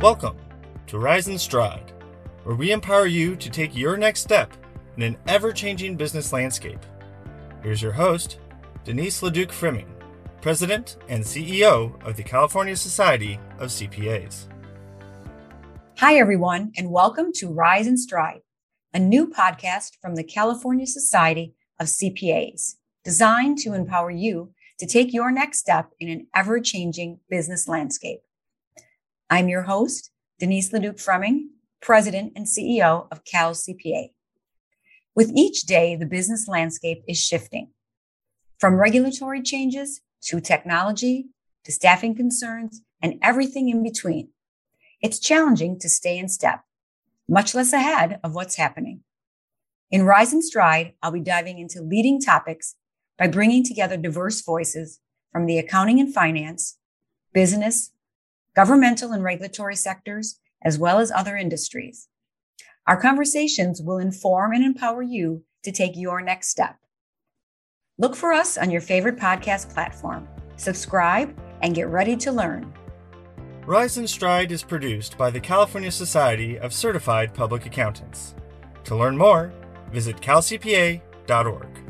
Welcome to Rise and Stride, where we empower you to take your next step in an ever changing business landscape. Here's your host, Denise LeDuc Froemming, President and CEO of the California Society of CPAs. Hi, everyone, and welcome to Rise and Stride, a new podcast from the California Society of CPAs, designed to empower you to take your next step in an ever changing business landscape. I'm your host, Denise LeDuc Froemming, President and CEO of Cal CPA. With each day, the business landscape is shifting from regulatory changes to technology to staffing concerns and everything in between. It's challenging to stay in step, much less ahead of what's happening. In Rise and Stride, I'll be diving into leading topics by bringing together diverse voices from the accounting and finance, business, governmental and regulatory sectors, as well as other industries. Our conversations will inform and empower you to take your next step. Look for us on your favorite podcast platform, subscribe, and get ready to learn. Rise and Stride is produced by the California Society of Certified Public Accountants. To learn more, visit calcpa.org.